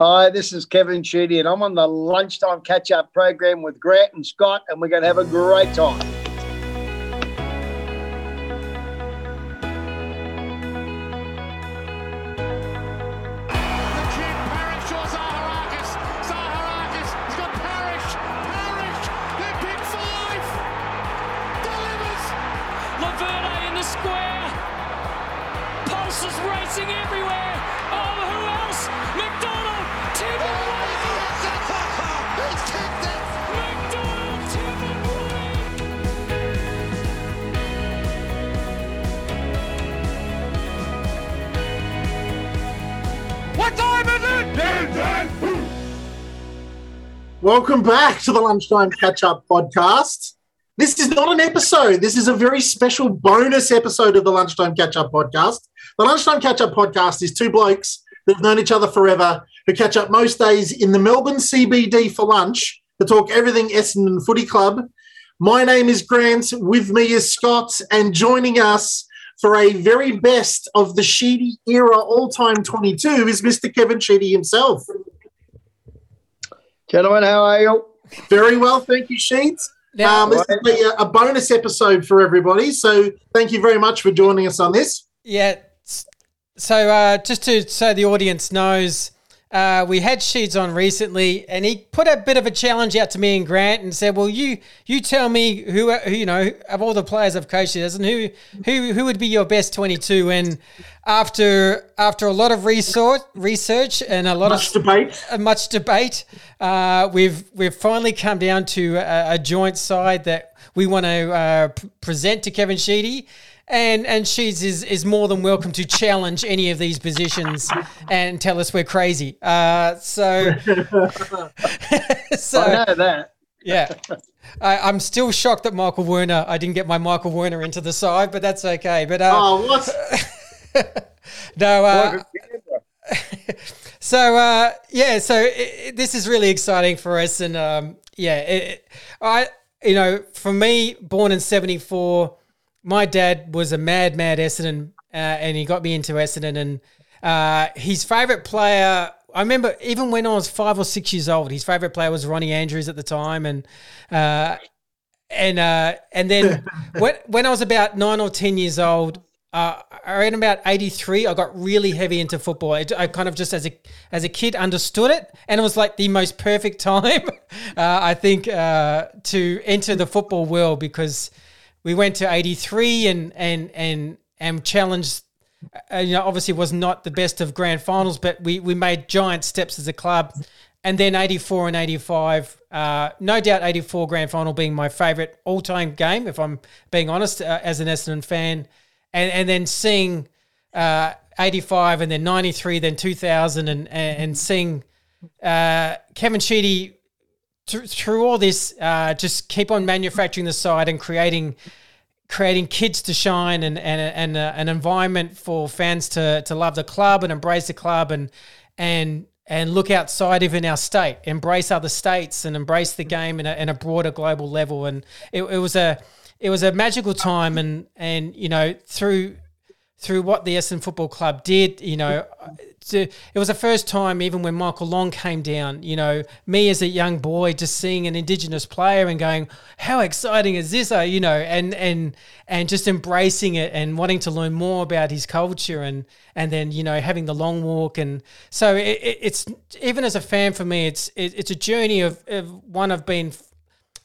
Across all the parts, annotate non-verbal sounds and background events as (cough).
Hi, this is Kevin Sheedy, and I'm on the lunchtime catch up program with Grant and Scott, and we're going to have a great time. The Lunchtime Catch Up podcast. This is not an episode. This is a very special bonus episode of the Lunchtime Catch Up podcast. The Lunchtime Catch Up podcast is two blokes that have known each other forever who catch up most days in the Melbourne CBD for lunch to talk everything Essendon Footy Club. My name is Grant. With me is Scott, and joining us for a very best of the Sheedy era all time 22 is Mr. Kevin Sheedy himself. Gentlemen, how are you? Very well, thank you, Sheeds. Now- um, this will be a, a bonus episode for everybody, so thank you very much for joining us on this. Yeah. So uh, just to so the audience knows, uh, we had Sheeds on recently, and he put a bit of a challenge out to me and Grant, and said, "Well, you you tell me who, who you know of all the players I've coached and who who who would be your best twenty two? And after after a lot of research research and a lot Much of debate. uh, much debate. Uh, we've we've finally come down to a, a joint side that we want to uh, p- present to Kevin Sheedy. And and Sheeds is, is more than welcome to challenge any of these positions and tell us we're crazy. Uh, so (laughs) so I know that. yeah, I, I'm still shocked that Michael Werner. I didn't get my Michael Werner into the side, but that's okay. But uh, Oh, what? (laughs) no, uh, (laughs) so uh, yeah, so i i- this is really exciting for us, and um, yeah, it, I you know, for me, born in '74, my dad was a mad, mad Essendon, uh, and he got me into Essendon, and uh, his favourite player. I remember even when I was five or six years old, his favourite player was Ronnie Andrews at the time, and uh, and uh, and then (laughs) when when I was about nine or ten years old, uh, around about eighty three, I got really heavy into football. I, I kind of just as a as a kid understood it, and it was like the most perfect (laughs) time, uh, I think, uh, to enter the football world because we went to eighty three and and and and challenged. Uh, you know, obviously was not the best of grand finals, but we we made giant steps as a club. And then 84 and 85, uh, no doubt 84 grand final being my favourite all time game, if I'm being honest, uh, as an Essendon fan. And, and then seeing uh, 85 and then 93, then 2000, and, and, and seeing uh, Kevin Sheedy through, through all this, uh, just keep on manufacturing the side and creating creating kids to shine and and, and uh, an environment for fans to to love the club and embrace the club and and and look outside even our state, embrace other states and embrace the game in a, in a broader global level. And it, it was a it was a magical time and and you know through through what the Essendon Football Club did, you know, to, it was the first time, even when Michael Long came down, you know, me as a young boy just seeing an Indigenous player and going, how exciting is this? Uh, you know, and and and just embracing it and wanting to learn more about his culture and and then you know having the long walk and so it, it, it's even as a fan for me, it's it, it's a journey of, of one I've been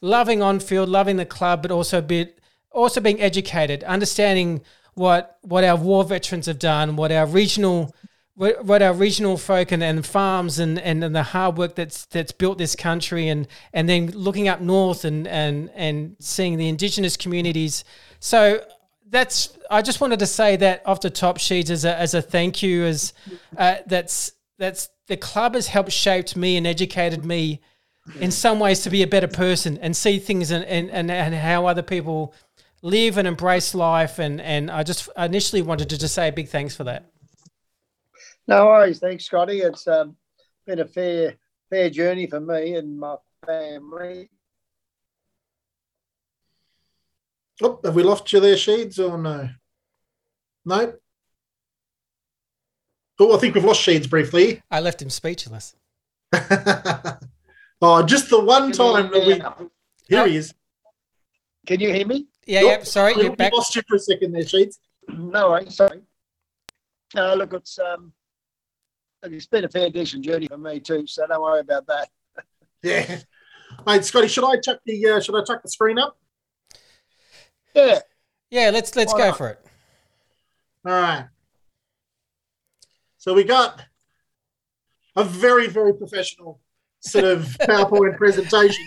loving on field, loving the club, but also a bit also being educated, understanding what what our war veterans have done, what our regional what, our regional folk and, and farms and, and, and the hard work that's that's built this country and and then looking up north and and and seeing the indigenous communities. So that's I just wanted to say that off the top sheet as a as a thank you as uh, that's that's the club has helped shaped me and educated me in some ways to be a better person and see things and, and, and, and how other people live and embrace life and and I just initially wanted to just say a big thanks for that. No worries. Thanks, Scotty. It's um, been a fair fair journey for me and my family. Oh, have we lost you there, Sheeds, or no? No. Oh, I think we've lost Sheeds briefly. I left him speechless. (laughs) oh, just the one time that we. Here he is. Can you hear me? Yeah, Nope. yeah. Sorry, We you're back. lost you for a second there, Sheeds. No, worries, sorry. No, look, it's um, look, it's been a fair decent journey for me too, so don't worry about that. (laughs) Yeah. Mate, Scotty, should I chuck the uh, should I chuck the screen up? Yeah, Yeah, let's let's Why go not? for it. All right. So we got a very, very professional sort of (laughs) PowerPoint presentation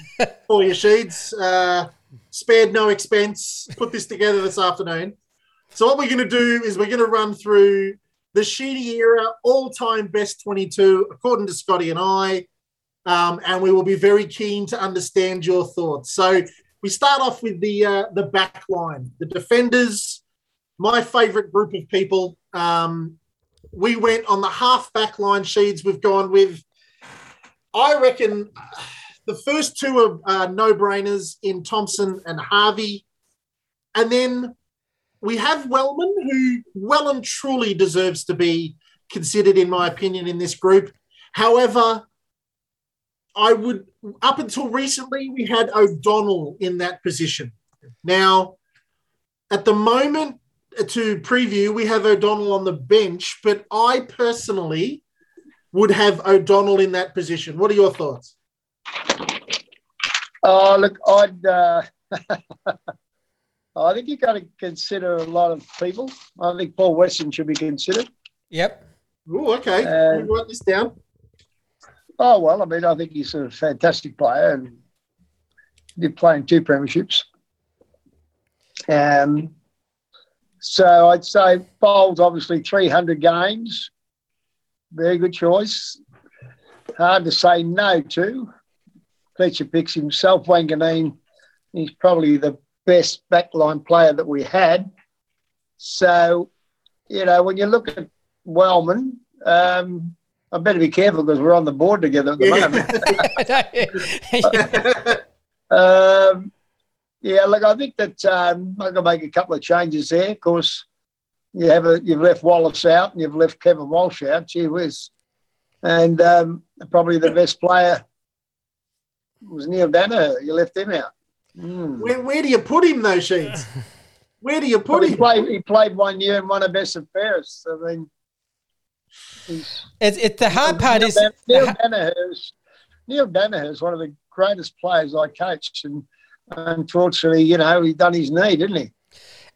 for your Sheeds. Uh, spared no expense. Put this together this afternoon. So what we're going to do is we're going to run through the Sheedy era all-time best 22, according to Scotty and I, um, and we will be very keen to understand your thoughts. So we start off with the uh, the back line, the defenders my favourite group of people. Um, we went on the half back line Sheeds. We've gone with, I reckon, the first two are uh, no brainers in Thompson and Harvey. And then we have Wellman, who well and truly deserves to be considered, in my opinion, in this group. However, I would, up until recently, we had O'Donnell in that position. Now, at the moment, to preview, we have O'Donnell on the bench, but I personally would have O'Donnell in that position. What are your thoughts? Oh, look, I'd. Uh, (laughs) I think you've got to consider a lot of people. I think Paul Weston should be considered. Yep. Oh, okay. Uh, write this down. Oh well, I mean, I think he's a fantastic player and did play in two premierships. Um, so I'd say Bowles obviously 300 games, very good choice. Hard to say no to. Fletcher picks himself. Wanganeen, he's probably the best backline player that we had. So, you know, when you look at Wellman, um, I better be careful because we're on the board together at the moment. (laughs) (laughs) Um, yeah, look, I think that um, I'm going to make a couple of changes there. Of course, you have a, you've left Wallace out and you've left Kevin Walsh out. Gee whiz. And um, probably the best player was Neil Danaher. You left him out. Mm. Where, where do you put him, though, Sheeds? Where do you Well, put he him? played. He played one year and won a best of Paris. I mean, It's, it's the hard part Neil, is Dan- Neil Danaher's Neil Danaher is one of the greatest players I coached, and unfortunately, you know, he done his knee, didn't he?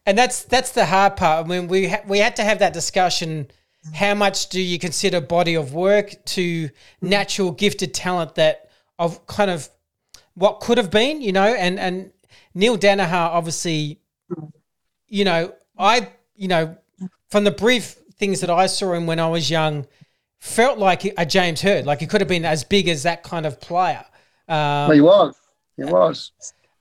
and that's that's the hard part. When we ha- we had to have that discussion, how much do you consider body of work to natural gifted talent that of kind of what could have been, you know, and and Neil Danaher obviously, you know, I you know from the brief things that I saw him when I was young, felt like a James Hird, like he could have been as big as that kind of player. Um, he was. He was.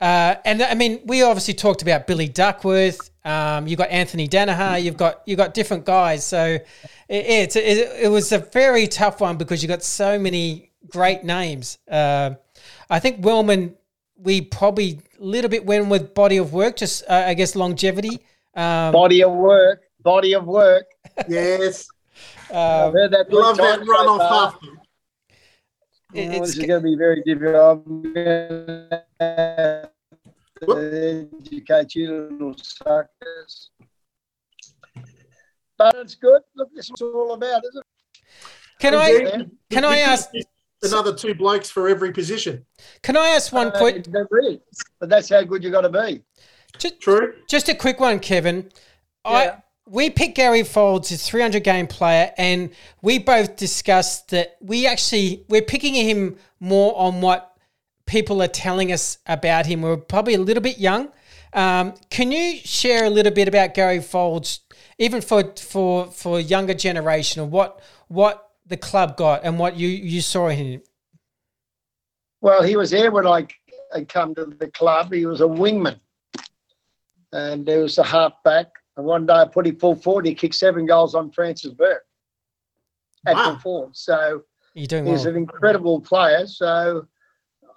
uh, and I mean, we obviously talked about Billy Duckworth. Um, you got Anthony Danaher. You've got you've got different guys. So it, it's it, it was a very tough one because you've got so many great names. Uh, I think Wellman, we probably a little bit went with body of work, just uh, I guess longevity. Um, Body of work. Body of work. (laughs) Yes. I've um, heard that. Love that times run so off far. half. it- Oh, it's, this going to be very difficult. I'm going to educate you little suckers. But it's good. Look, this is all about, isn't it? can I can I ask another two blokes for every position? can I ask one quick Uh, they're. But that's how good you got to be. just, True. Just a quick one, Kevin. I we picked Gary Foulds as 300 game player, and we both discussed that we actually we're picking him more on what people are telling us about him. We're probably a little bit young. Um, can you share a little bit about Gary Foulds, even for for for younger generation, or what what the club got and what you you saw in him? Well, he was there when I, I come to the club. He was a wingman. And there was a halfback. And one day I put him full forward. He kicked seven goals on Francis Bourke at Wow. full forward. So You're doing he's well. an incredible player. So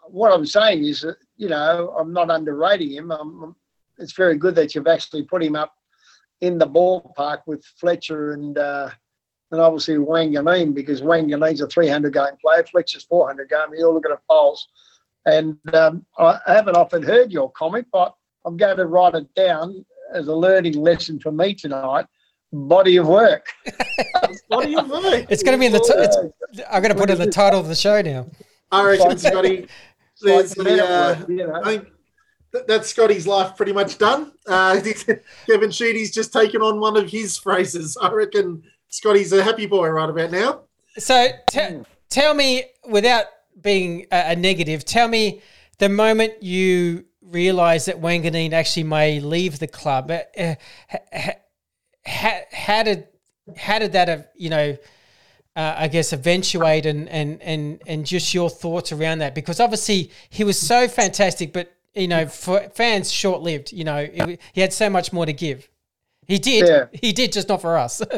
what I'm saying is that, you know, I'm not underrating him. I'm, it's very good that you've actually put him up in the ballpark with Fletcher and uh, and obviously Wanganeen because Wanganeen's a 300 game player, Fletcher's 400 game. You all look at a polls. And um, I haven't often heard your comment, but I'm going to write it down as a learning lesson for me tonight. Body of work. What do you think? It's going to be in the. T- it's, I'm going to put in the title of the show now. I reckon Scotty. There's the, uh, network, you know. I think that's Scotty's life pretty much done. Uh, (laughs) Kevin Sheedy's just taken on one of his phrases. I reckon Scotty's a happy boy right about now. So t- tell me, without being a, a negative, tell me the moment you realise that Wanganeen actually may leave the club. Uh, uh, ha- ha- how did how did that, uh, you know? Uh, I guess eventuate and, and and and just your thoughts around that because obviously he was so fantastic, but you know for fans short lived. You know it- he had so much more to give. He did, Yeah. he did, just not for us. (laughs)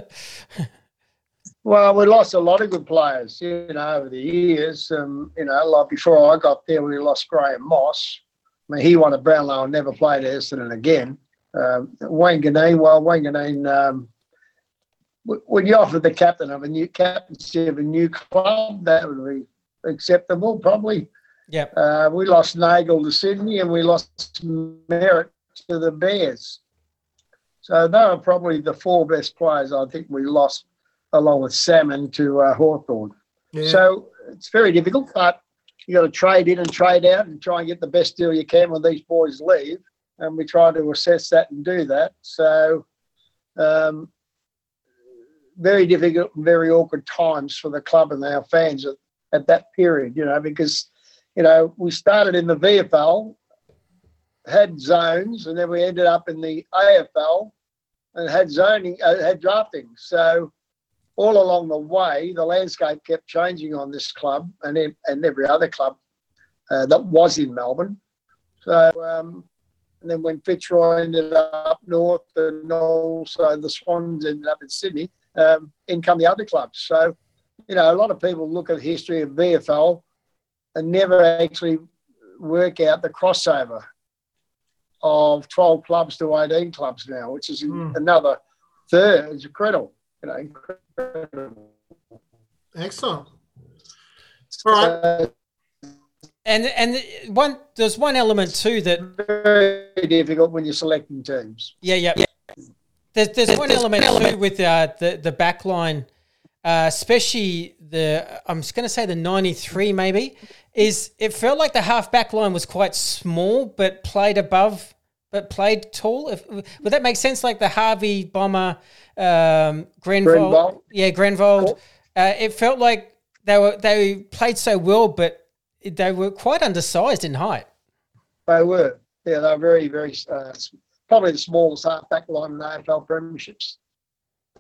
Well, we lost a lot of good players, you know, over the years. Um, you know, like before I got there, we lost Graham Moss. I mean, he won a Brownlow and never played at Essendon again. Um, Wanganeen, well, Wanganeen, um, when you offer the captain of a new captaincy of a new club, that would be acceptable, probably. Yeah. Uh, we lost Neagle to Sydney and we lost Merrett to the Bears. So they were probably the four best players I think we lost, along with Salmon to uh, Hawthorn. Yeah. So it's very difficult, but you got to trade in and trade out and try and get the best deal you can when these boys leave. And we try to assess that and do that. So um, very difficult and very awkward times for the club and our fans at, at that period, you know, because, you know, we started in the VFL, had zones, and then we ended up in the AFL and had zoning, uh, had drafting. So all along the way, the landscape kept changing on this club and and every other club uh, that was in Melbourne. So, um, and then when Fitzroy ended up north, and also the Swans ended up in Sydney, um, in come the other clubs. So, you know, a lot of people look at the history of VFL and never actually work out the crossover of 12 clubs to 18 clubs now, which is Mm. another third. It's incredible. You know, incredible. Excellent. All right. Uh, And and one there's one element too that very difficult when you're selecting teams. yeah yeah. There's, there's one element too with uh, the the back line, uh, especially the I'm just going to say the '93 maybe is it felt like the half back line was quite small but played above but played tall. If, would that make sense? Like the Harvey Bomber, um, Grenvold, Grenvold. yeah Grenvold. Uh, it felt like they were they played so well, but they were quite undersized in height. They were. Yeah, they were very, very, uh, probably the smallest half back line in the AFL premierships.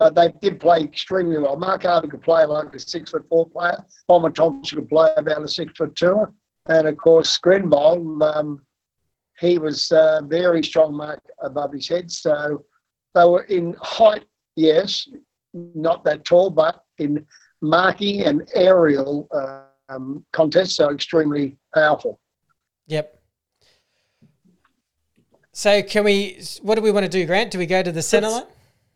But they did play extremely well. Mark Harvey could play like a six foot four player. Bomber Thompson could play about a six foot two. And of course, Grenvold, um, he was uh, very strong mark above his head. So they were in height, yes, not that tall, but in marking and aerial um, contests, so extremely powerful. Yep. So can we? What do we want to do, Grant? Do we go to the centre line?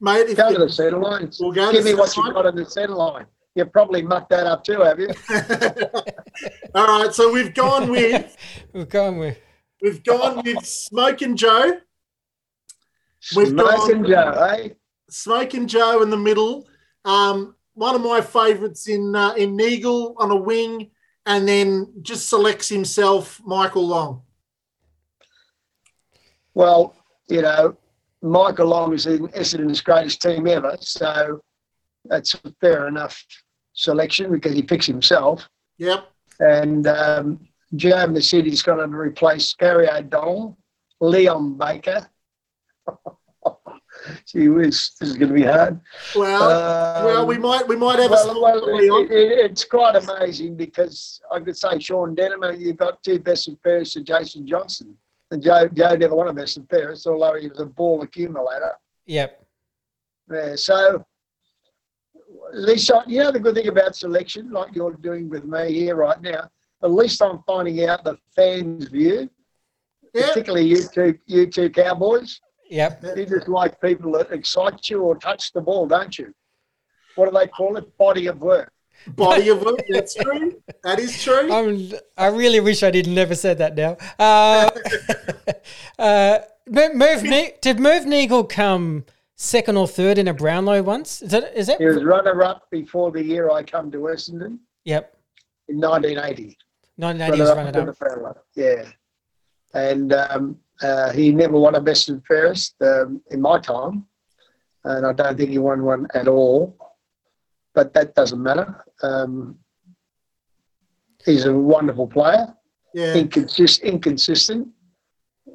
Mate, if Go to the centre line. We'll go Give me what you've got on the centre line. You've probably mucked that up too, have you? (laughs) All right, so we've gone with (laughs) We're going with we've gone with Smoking Joe, We've Smoking gone- Joe, eh? Smoking Joe in the middle. Um, one of my favourites in uh, in Neagle on a wing, and then just selects himself Michael Long. Well, you know, Michael Long is in Essendon's greatest team ever, so that's a fair enough selection because he picks himself. Yep. And um, Joe Misiti's going to replace Gary O'Donnell, Leon Baker. (laughs) Gee whiz, this is going to be hard. Well, Um, well, we might we might have a Well, select well, it, it, it's quite amazing because I could say Sean Denham, you've got two best and fairest to Jason Johnson. And Joe, Joe never won a best and fairest, although he was a ball accumulator. yep. Yeah, so at least I, you know the good thing about selection, like you're doing with me here right now. At least I'm finding out the fans' view, Yeah, particularly you two, you two cowboys. Yep. You just like people that excite you or touch the ball, don't you? what do they call it? Body of work. Body of work. That's true. That is true. I'm, I really wish I did never said that now. Uh, (laughs) uh, Move Ne- did Move Neagle come second or third in a Brownlow once? Is that is that? He was runner-up before the year I come to Essendon Yep, in 1980. 1980 was running to up. the Brownlow. Yeah, and um, uh, he never won a best and fairest um, in my time, and I don't think he won one at all. But that doesn't matter. Um, he's a wonderful player, yeah. inconsist- inconsistent,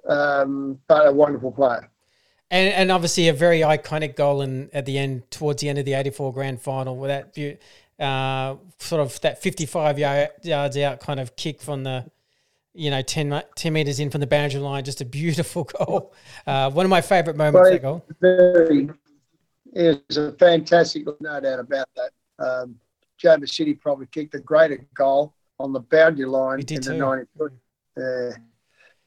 um, but a wonderful player. And, and obviously a very iconic goal in at the end, towards the end of the '84 Grand Final, with that view, uh, sort of that 55 yard, yards out kind of kick from the, you know, 10, 10 meters in from the boundary line. Just a beautiful (laughs) goal. Uh, one of my favourite moments. Well, that goal. very, it was a fantastic, no doubt about that. Um, Joe Misiti probably kicked a greater goal on the boundary line did in the too. 90 foot. Uh,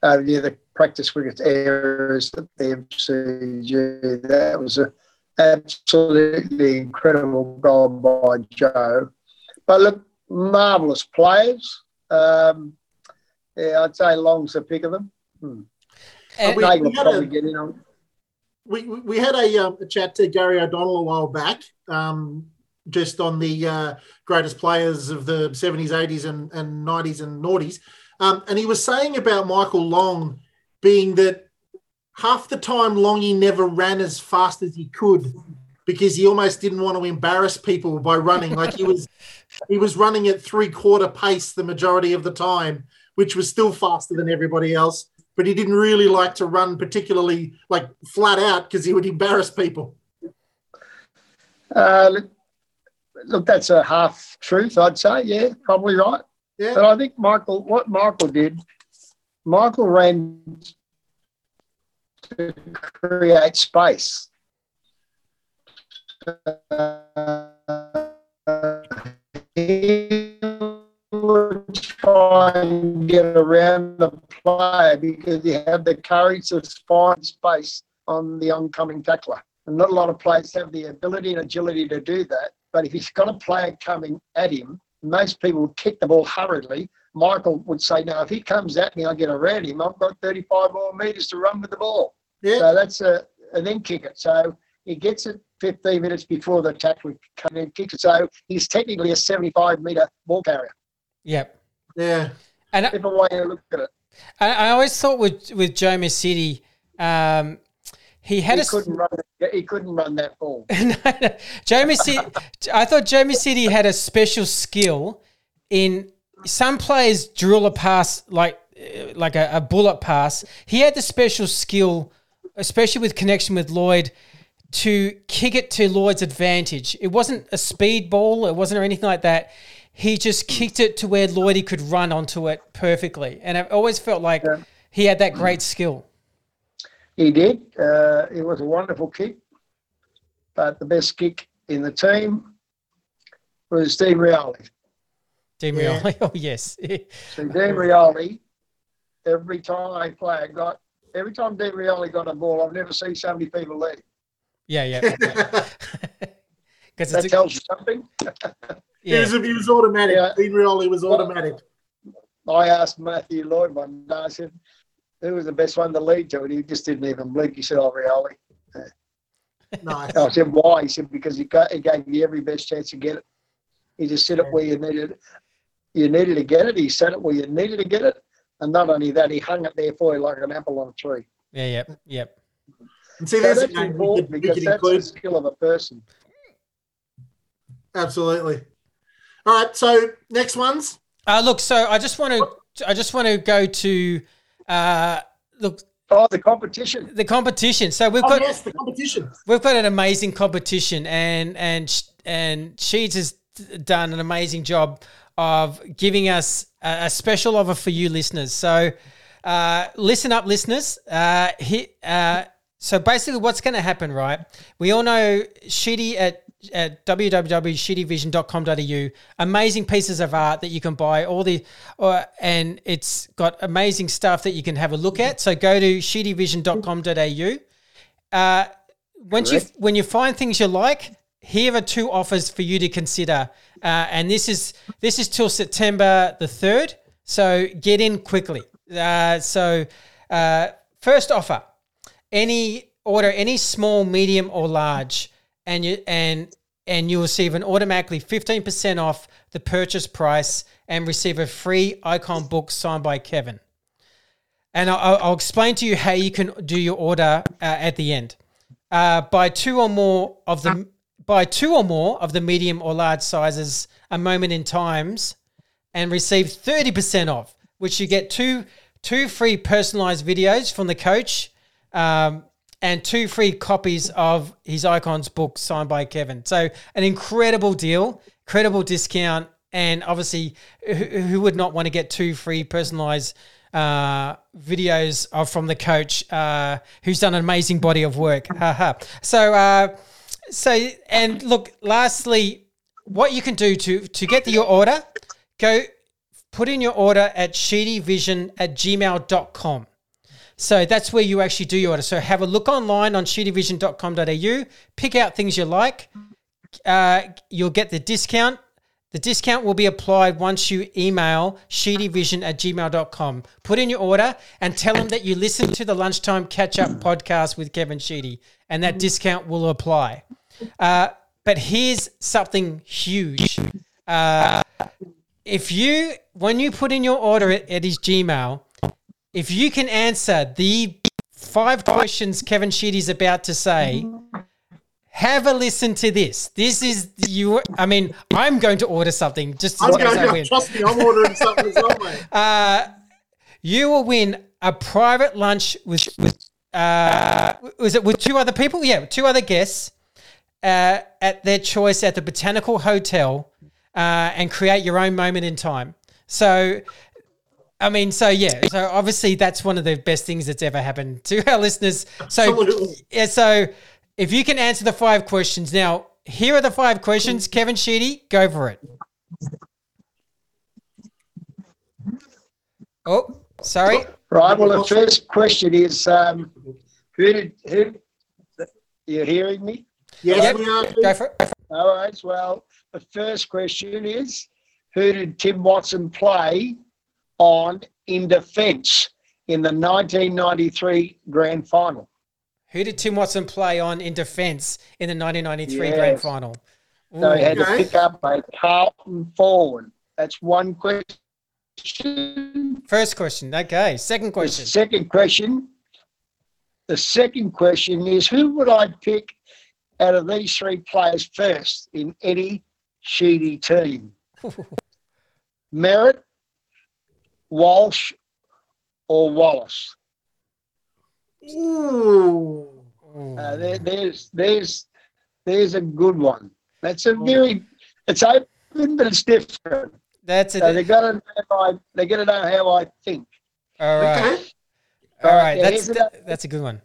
uh, yeah, the practice wicket errors at the MCG. That was a absolutely incredible goal by Joe. But look, marvellous players. Um, yeah, I'd say Long's the pick of them. And- we- Neagle will had a- probably get in on. We, we had a, um, a chat to Gary O'Donnell a while back, um, just on the uh, greatest players of the 70s, 80s, and, and 90s and noughties. Um, and he was saying about Michael Long being that half the time Longy never ran as fast as he could because he almost didn't want to embarrass people by running. Like he was (laughs) he was running at three quarter pace the majority of the time, which was still faster than everybody else. But he didn't really like to run particularly like flat out because he would embarrass people. Uh, look, that's a half truth, I'd say. Yeah, probably right. Yeah. But I think Michael, what Michael did, Michael ran to create space. Uh, he would try and get around the player because he had the courage to find space on the oncoming tackler. And not a lot of players have the ability and agility to do that. But if he's got a player coming at him, most people would kick the ball hurriedly. Michael would say, "Now, if he comes at me, I get around him. I've got 35 more metres to run with the ball." Yeah. So that's a and then kick it. So he gets it 15 minutes before the in and kicks it. So he's technically a 75 metre ball carrier. Yep. Yeah. And I, way you look at it, I I always thought with with Joe Misiti, um, he had he a couldn't run. He couldn't run that ball. (laughs) no, no. Jamie City. I thought Jamie City had a special skill in some players drill a pass like uh, like a, a bullet pass. He had the special skill, especially with connection with Lloyd, to kick it to Lloyd's advantage. It wasn't a speed ball. It wasn't or anything like that. He just kicked it to where Lloydie could run onto it perfectly, and I've always felt like Yeah. he had that great skill. He did. Uh, it was a wonderful kick, but the best kick in the team was Dean Rioli. Dean Yeah. Rioli. (laughs) Oh yes. So Dean Rioli, every time a player got, every time Dean Rioli got a ball, I've never seen so many people leave. Yeah, yeah. (laughs) (laughs) Because That it's a, tells you something. (laughs) He, was, yeah. he was automatic. Yeah. Dean Rioli was automatic. I asked Matthew Lloyd one day, I said, who was the best one to lead to? And he just didn't even blink. He said, oh, Rioli. Nice. (laughs) I said, why? He said, because he, got, he gave you every best chance to get it. He just said it where you needed it. You needed to get it. He said it where you needed to get it. And not only that, he hung it there for you like an apple on a tree. Yeah, yep, yep. And see, So there's a that's game we important could, we because could that's the skill of a person. Absolutely. All right. So next ones. Uh, look, so I just want to, I just want to go to, uh, look, Oh, the competition. the competition. So we've Oh, got, yes, the competition. we've got an amazing competition, and and and Sheeds has done an amazing job of giving us a, a special offer for you listeners. So, uh, listen up, listeners. Uh, hit. Uh, so basically, what's going to happen, right? We all know Sheedy at at www.sheedyvision.com.au. Amazing pieces of art that you can buy. All the, uh, and it's got amazing stuff that you can have a look at. So go to sheedyvision.com.au. Uh, once you when you find things you like, here are two offers for you to consider, uh, and this is this is till September the third. So get in quickly. Uh, so uh, first offer: any order any small, medium, or large, and you and and you will receive an automatically fifteen percent off the purchase price and receive a free icon book signed by Kevin. And I'll, I'll explain to you how you can do your order uh, at the end. Uh, buy two or more of the buy two or more of the medium or large sizes a moment in times and receive 30% off which you get two two free personalized videos from the coach um, and two free copies of his icons book signed by kevin. So an incredible deal incredible discount and obviously who, who would not want to get two free personalized uh, videos of from the coach uh, who's done an amazing body of work. So uh, so and look lastly what you can do to to get your order go put in your order at sheedyvision at gmail.com so that's where you actually do your order so have a look online on sheedyvision.com.au pick out things you like uh, you'll get the discount the discount will be applied once you email sheedyvision at gmail.com. Put in your order and tell them that you listen to the Lunchtime Catch Up podcast with Kevin Sheedy, and that discount will apply. Uh, but here's something huge. Uh, if you, when you put in your order at, at his Gmail, if you can answer the five questions Kevin Sheedy's about to say, have a listen to this. This is you. I mean, I'm going to order something just I'm going win. to trust me. I'm ordering something as well, mate. Uh, you will win a private lunch with with uh, was it with two other people? Yeah, two other guests uh, at their choice at the Botanical Hotel, uh, and create your own moment in time. So. I mean, so yeah, so obviously that's one of the best things that's ever happened to our listeners. So yeah, so if you can answer the five questions now, here are the five questions. Kevin Sheedy, go for it. Oh, sorry. Right. Well, the first question is um, who did who? You're hearing me? Yes, Yep. we are. Go for it. All right. Well, the first question is who did Tim Watson play on in defence in the 1993 Grand Final? Who did Tim Watson play on in defence in the 1993 Yes. Grand Final? So he had to pick up a Carlton forward. That's one question. First question. Okay. Second The question. second question. The second question is who would I pick out of these three players first in any Sheedy team? (laughs) Merrett, Walsh, or Wallace? Ooh. Uh, there, there's there's there's a good one. That's a very it's open, but it's different. That's it. So they got to know how I, they got to know how I think. All right. Okay. All right. Yeah, That's here's another- that's a good one.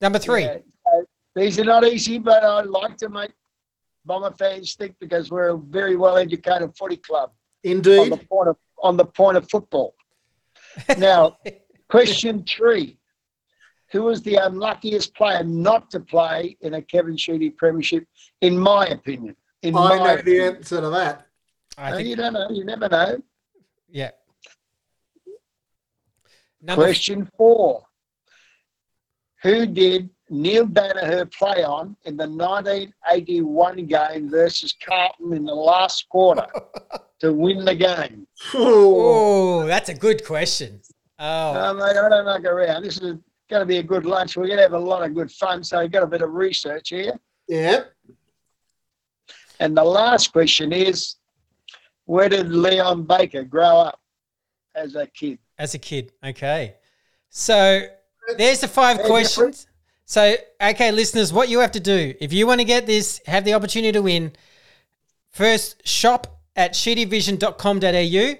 Number three. Yeah, so these are not easy, but I like to make Bomber fans think because we're a very well educated footy club on the Indeed. point of on the point of football. Now, (laughs) question three. Who was the unluckiest player not to play in a Kevin Sheedy premiership, in my opinion? In I my know the answer to that. I No, think. you don't know. You never know. Yeah. Number Question four. Who did Neil Danaher play on in the 1981 game versus Carlton in the last quarter (laughs) to win the game? Oh, that's a good question. Oh, Oh, mate, I don't muck around. This is going to be a good lunch. We're going to have a lot of good fun. So we've got a bit of research here. Yeah. And the last question is where did Leon Baker grow up as a kid? as a kid. Okay. So there's the five Very questions. So, okay, listeners, what you have to do if you want to get this, have the opportunity to win, first shop at sheedyvision.com.au.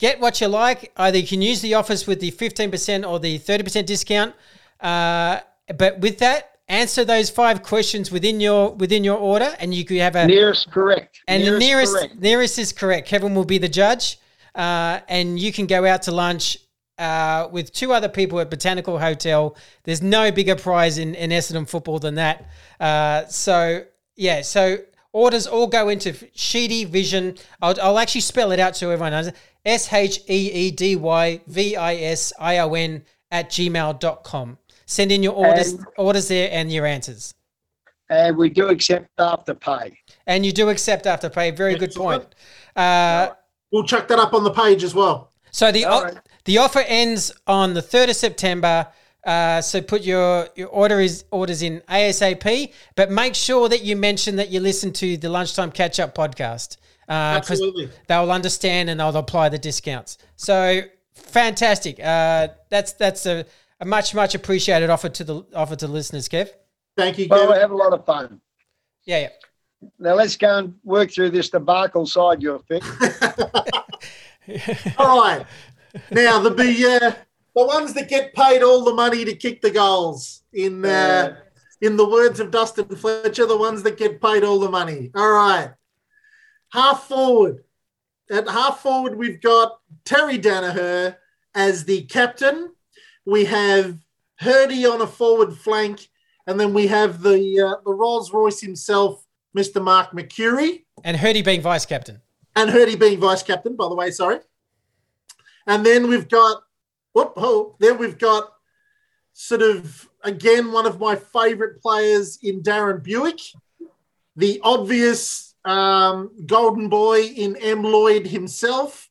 Get what you like. Either you can use the offers with the 15% or the 30% discount. Uh, but with that, answer those five questions within your within your order, and you could have a Nearest correct. and the nearest correct. nearest is correct. Kevin will be the judge, uh, and you can go out to lunch uh, with two other people at Botanical Hotel. There's no bigger prize in, in Essendon football than that. Uh, so yeah, so orders all go into Sheedy Vision. I'll, I'll actually spell it out so everyone knows. S H E E D Y V I S I O N at gmail.com. Send in your orders, And- orders there and your answers. And we do accept Afterpay. And you do accept Afterpay. Very good point. Uh, We'll chuck that up on the page as well. So the right. The offer ends on the third of September. Uh, so put your your order is orders in ASAP, but make sure that you mention that you listen to the lunchtime catch up podcast. Uh, 'cause Absolutely. they'll understand and they'll apply the discounts. So fantastic. Uh, that's that's a, a much much appreciated offer to the offer to listeners, Kev. Thank you, Well, we have a lot of fun. Yeah, yeah. Now let's go and work through this debacle side you've picked. (laughs) All right. Now the the, uh, the ones that get paid all the money to kick the goals in uh, in the words of Dustin Fletcher, the ones that get paid all the money. All right. Half forward. At half forward, we've got Terry Danaher as the captain. We have Hirdy on a forward flank, and then we have the uh, the Rolls Royce himself, Mr. Mark Mercuri. And Hirdy being vice captain. and Hirdy being vice captain, by the way, sorry. And then we've got, whoop, oh, then we've got sort of, again, one of my favorite players in Darren Bewick, the obvious um, golden boy in M. Lloyd himself,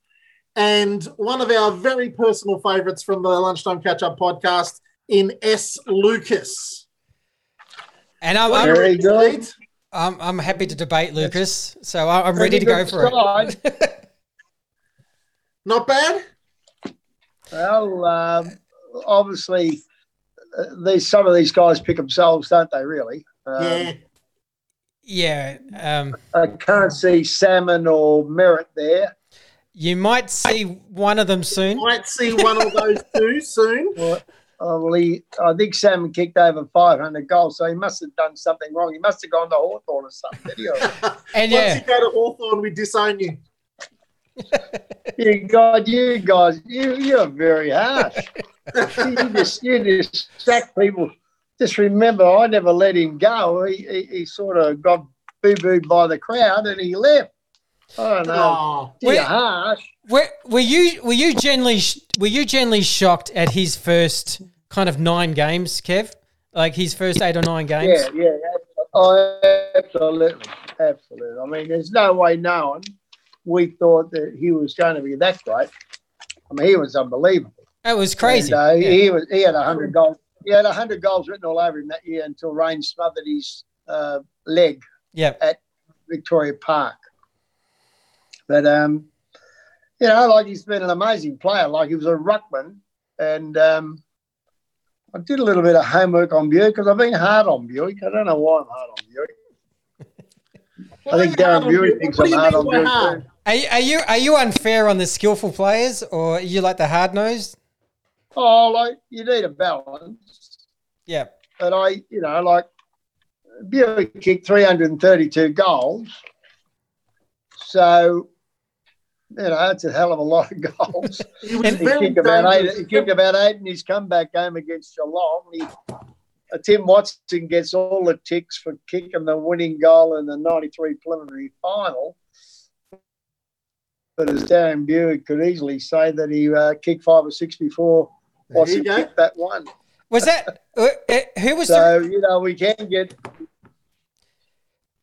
and one of our very personal favorites from the Lunchtime Catch Up podcast in S. Lucas. And I'm, What I'm, Very good. I'm, I'm happy to debate Lucas, so I- I'm ready to go for it. it. (laughs) Not bad? Well, um, obviously, uh, these some of these guys pick themselves, don't they? Really? Um, Yeah. Yeah, um, I can't see Salmon or Merrett there. you might see one of them soon. Might see one of those (laughs) two soon. Well, oh, well, he, I think Salmon kicked over 500 goals, so he must have done something wrong. He must have gone to Hawthorn or something. didn't he? (laughs) And Once yeah, you go to Hawthorn, we disown you. (laughs) you God, you guys, you you're very harsh. you just you just sack people. Just remember, I never let him go. He he, he sort of got boo booed by the crowd and he left. I don't know. Oh, You're harsh. were, were you were you generally were you generally shocked at his first kind of nine games, Kev? Like his first eight or nine games? Yeah, yeah, oh, absolutely, absolutely. I mean, there's no way knowing we thought that he was going to be that great. I mean, he was unbelievable. It was crazy. And, uh, Yeah. He was he had hundred goals. He had hundred goals written all over him that year until rain smothered his uh, leg yeah. at Victoria Park. But um, you know, like he's been an amazing player. Like he was a ruckman, and um, I did a little bit of homework on Bewick because I've been hard on Bewick. I don't know why I'm hard on Bewick. (laughs) I think Darren Bewick thinks what I'm hard on by Bewick. Hard? too. Are, you- are you are you unfair on the skillful players, or are you like the hard nosed? Oh, like you need a balance. Yeah. But I, you know, like Bewick kicked 332 goals. So, you know, that's a hell of a lot of goals. (laughs) He was he kicked about eight. He kicked about eight in his comeback game against Geelong. He, uh, Tim Watson gets all the ticks for kicking the winning goal in the '93 preliminary final. But as Darren Bewick could easily say that he uh, kicked five or six before There you Watson kicked that one. Was that uh, uh, who was the So you know we can get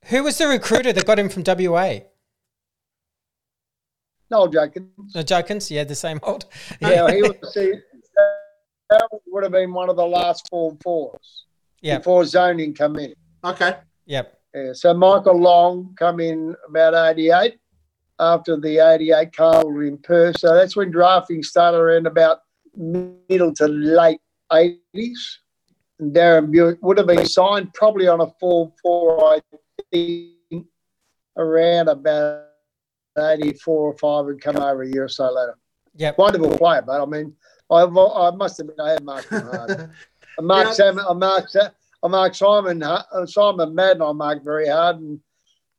who was the recruiter that got him from WA? Noel Judkins. The Judkins, yeah, the same old. Yeah, he was. See, that would have been one of the last form fours yeah, before zoning come in. Okay. yep. Yeah, so Michael Long come in about 88 after the 88 Carl in Perth. So that's when drafting started around about middle to late 80s. And Darren Bewick would have been signed probably on a 4 4, I think, around about 84 or 5 and come over a year or so later. Yep. Wonderful player, but I mean, I, I must admit I had Mark hard. (laughs) I marked Yeah. Sam, I marked, Sa- I marked Simon, uh, Simon Madden. I marked very hard, and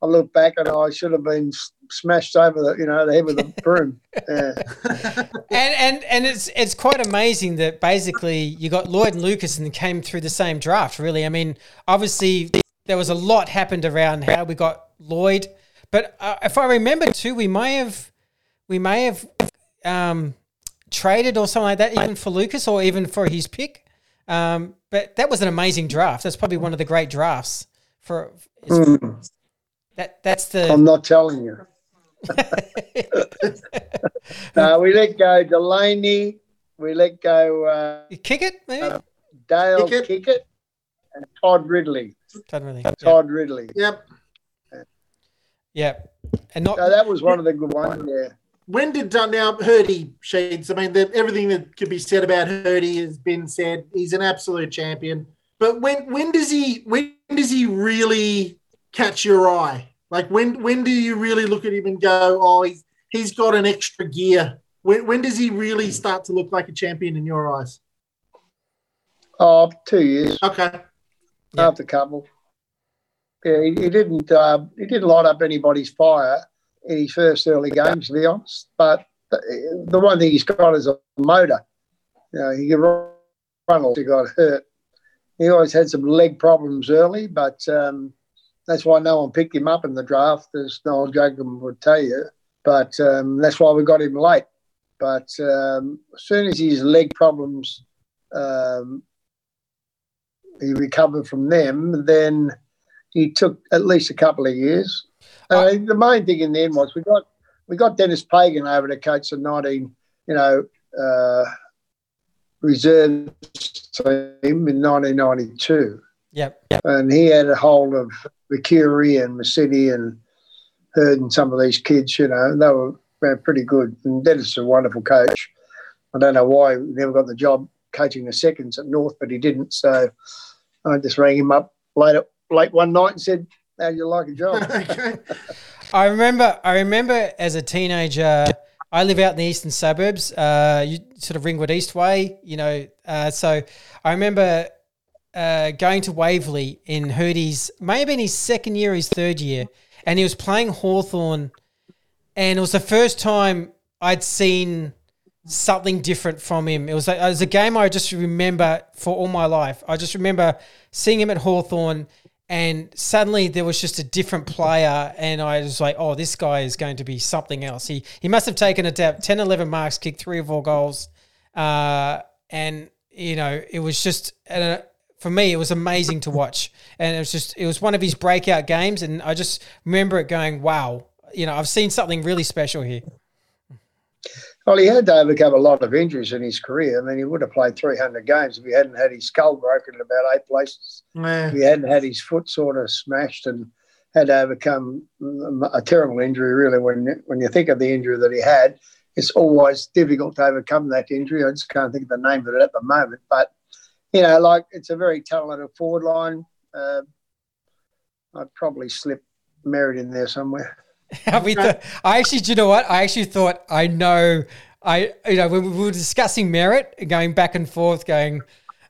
I look back and I should have been smashed over the, you know, the head with a (laughs) broom. Yeah. (laughs) And and and it's it's quite amazing that basically you got Lloyd and Lucas and came through the same draft. Really, I mean, obviously there was a lot happened around how we got Lloyd. But uh, if I remember too, we may have we may have um, traded or something like that, even for Lucas or even for his pick. Um, but that was an amazing draft. That's probably one of the great drafts for. That that's the I'm not telling you. No, we let go Delaney. We let go uh, you kick it. Maybe Dale Kickett. Kickett and Todd Ridley. Doesn't really. Todd Ridley. Yep. Yeah, and not So that was one of the good ones. Yeah. When did uh, now Hirdy Sheeds? I mean, the, everything that could be said about Hirdy has been said. He's an absolute champion. But when when does he when does he really catch your eye? Like when when do you really look at him and go, oh, he's he's got an extra gear? When when does he really start to look like a champion in your eyes? Oh, two years Okay. Yeah. after couple. Yeah, he, he didn't. Uh, he didn't light up anybody's fire in his first early games, to be honest. But the, the one thing he's got is a motor. You know, he can run. He got hurt. He always had some leg problems early, but um, that's why no one picked him up in the draft, as Noel Jacob would tell you. But um, that's why we got him late. But um, as soon as his leg problems, um, he recovered from them, then he took at least a couple of years. Uh, the main thing in the end was we got we got Dennis Pagan over to coach the 19, you know, uh, reserve team in 1992. Yep. And he had a hold of Mercuri and Misiti and Hird and some of these kids, you know, they were, pretty good. And Dennis is a wonderful coach. I don't know why he never got the job coaching the seconds at North, but he didn't. So I just rang him up late, late one night and said, how you like a job. (laughs) okay. I remember. I remember as a teenager, I live out in the eastern suburbs, uh, you, sort of Ringwood Eastway, you know. Uh, so I remember uh, going to Waverley in Hirdy's, may have been his second year, his third year, and he was playing Hawthorn, and it was the first time I'd seen something different from him. It was, a, it was a game I just remember for all my life. I just remember seeing him at Hawthorn, and suddenly there was just a different player, and I was like, oh, this guy is going to be something else. He he must have taken a down 10, 11 marks, kicked three or four goals, uh, and you know it was just. Uh, for me, it was amazing to watch, and it was just it was one of his breakout games, and I just remember it going, "Wow, you know, I've seen something really special here." Well, he had to overcome a lot of injuries in his career. I mean, he would have played 300 games if he hadn't had his skull broken in about eight places. Yeah. If he hadn't had his foot sort of smashed and had to overcome a terrible injury, really, when, when you think of the injury that he had, it's always difficult to overcome that injury. I just can't think of the name of it at the moment. But, you know, like it's a very talented forward line. Uh, I'd probably slip Merrett in there somewhere. (laughs) we thought, I actually, do you know what? I actually thought I know. I you know when we were discussing Merrett, going back and forth, going,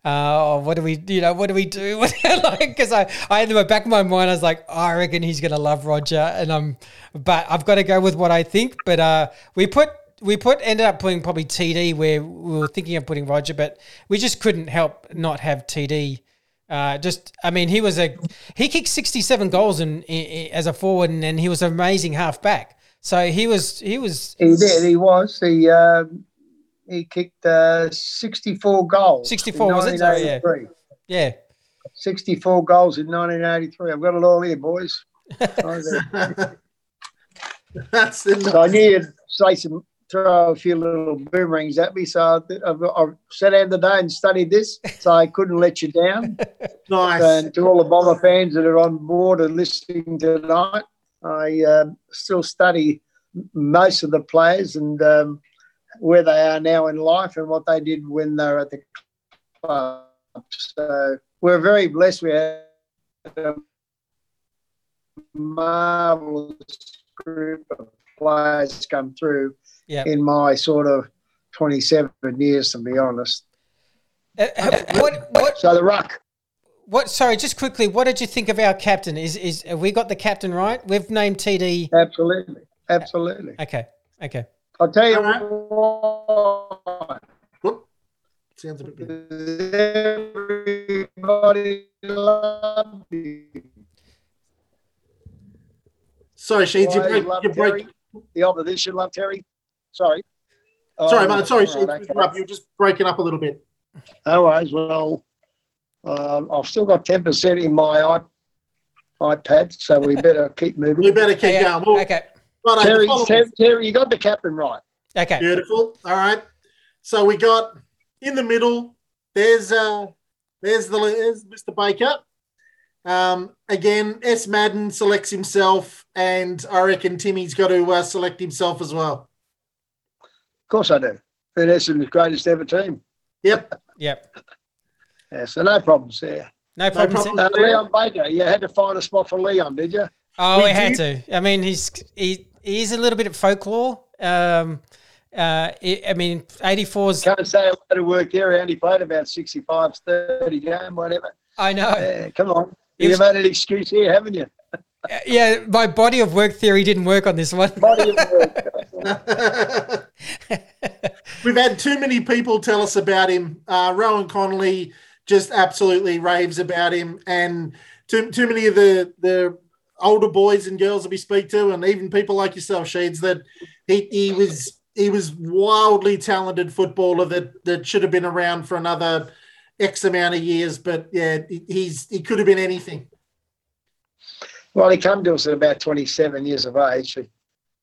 uh, what do we, you know, what do we do? (laughs) like, because I, I in the back of my mind, I was like, oh, I reckon he's gonna love Roger, and I'm, but I've got to go with what I think. But uh, we put. We put ended up putting probably TD where we were thinking of putting Roger, but we just couldn't help not have TD. Uh, just, I mean, he was a he kicked sixty seven goals in, in, as a forward, and, and he was an amazing half back. So he was he was He did. He was. He um, he kicked uh, 64 goals. 64, was it? Sorry, yeah. yeah. 64 goals in 1983. I've got it all here, boys. (laughs) (laughs) That's in so I knew you'd say some, throw a few little boomerangs at me. So I, I've, I've sat down today and studied this, so I couldn't let you down. (laughs) nice. And to all the Bomber fans that are on board and listening tonight, I um still study most of the players and um, where they are now in life and what they did when they were at the club. So we're very blessed. We had a marvelous group of players come through Yeah. in my sort of 27 years, to be honest. Uh, what what So the ruck. what? Sorry, just quickly. What did you think of our captain? Is is have we got the captain right? We've named TD. Absolutely. Absolutely. Okay. Okay. I'll tell you Alright. what. Whoop. Sounds a bit. Everybody loved him. Sorry, Sheeds, you Why break, you break. Terry? The opposition love Terry. Sorry. Sorry, Oh, mate. Sorry, all Sheeds. right, to. You're just breaking up a little bit. No worries. Well, um, I've still got ten percent in my i- iPad, so we (laughs) better keep moving. We better keep Okay, going. Well, okay, right, Terry, Terry, Terry, you got the captain right. okay. Beautiful. All right. So we got in the middle. There's uh, there's the there's Mr. Baker. Um, again, S. Madden selects himself, and I reckon Timmy's got to uh, select himself as well. Of course I do. They're Essendon's greatest ever team. Yep. (laughs) Yep. Yeah, so no problems there. No problem. problem. Uh, Leon Baker, you had to find a spot for Leon, did you? Oh, We we had did- to. I mean, he's he he's a little bit of folklore. Um, uh, I I mean, 84's. Can't say a lot of work there. He only played about 65, 30 game, whatever. I know. Yeah, come on. You've was- had an excuse here, haven't you? (laughs) Yeah, my body of work theory didn't work on this one. Body of work. (laughs) (laughs) We've had too many people tell us about him. Uh, Rohan Connolly just absolutely raves about him, and too too many of the the older boys and girls that we speak to, and even people like yourself, Sheeds, that he, he was he was wildly talented footballer that that should have been around for another X amount of years. But yeah, he's he could have been anything. Well, he came to us at about 27 years of age.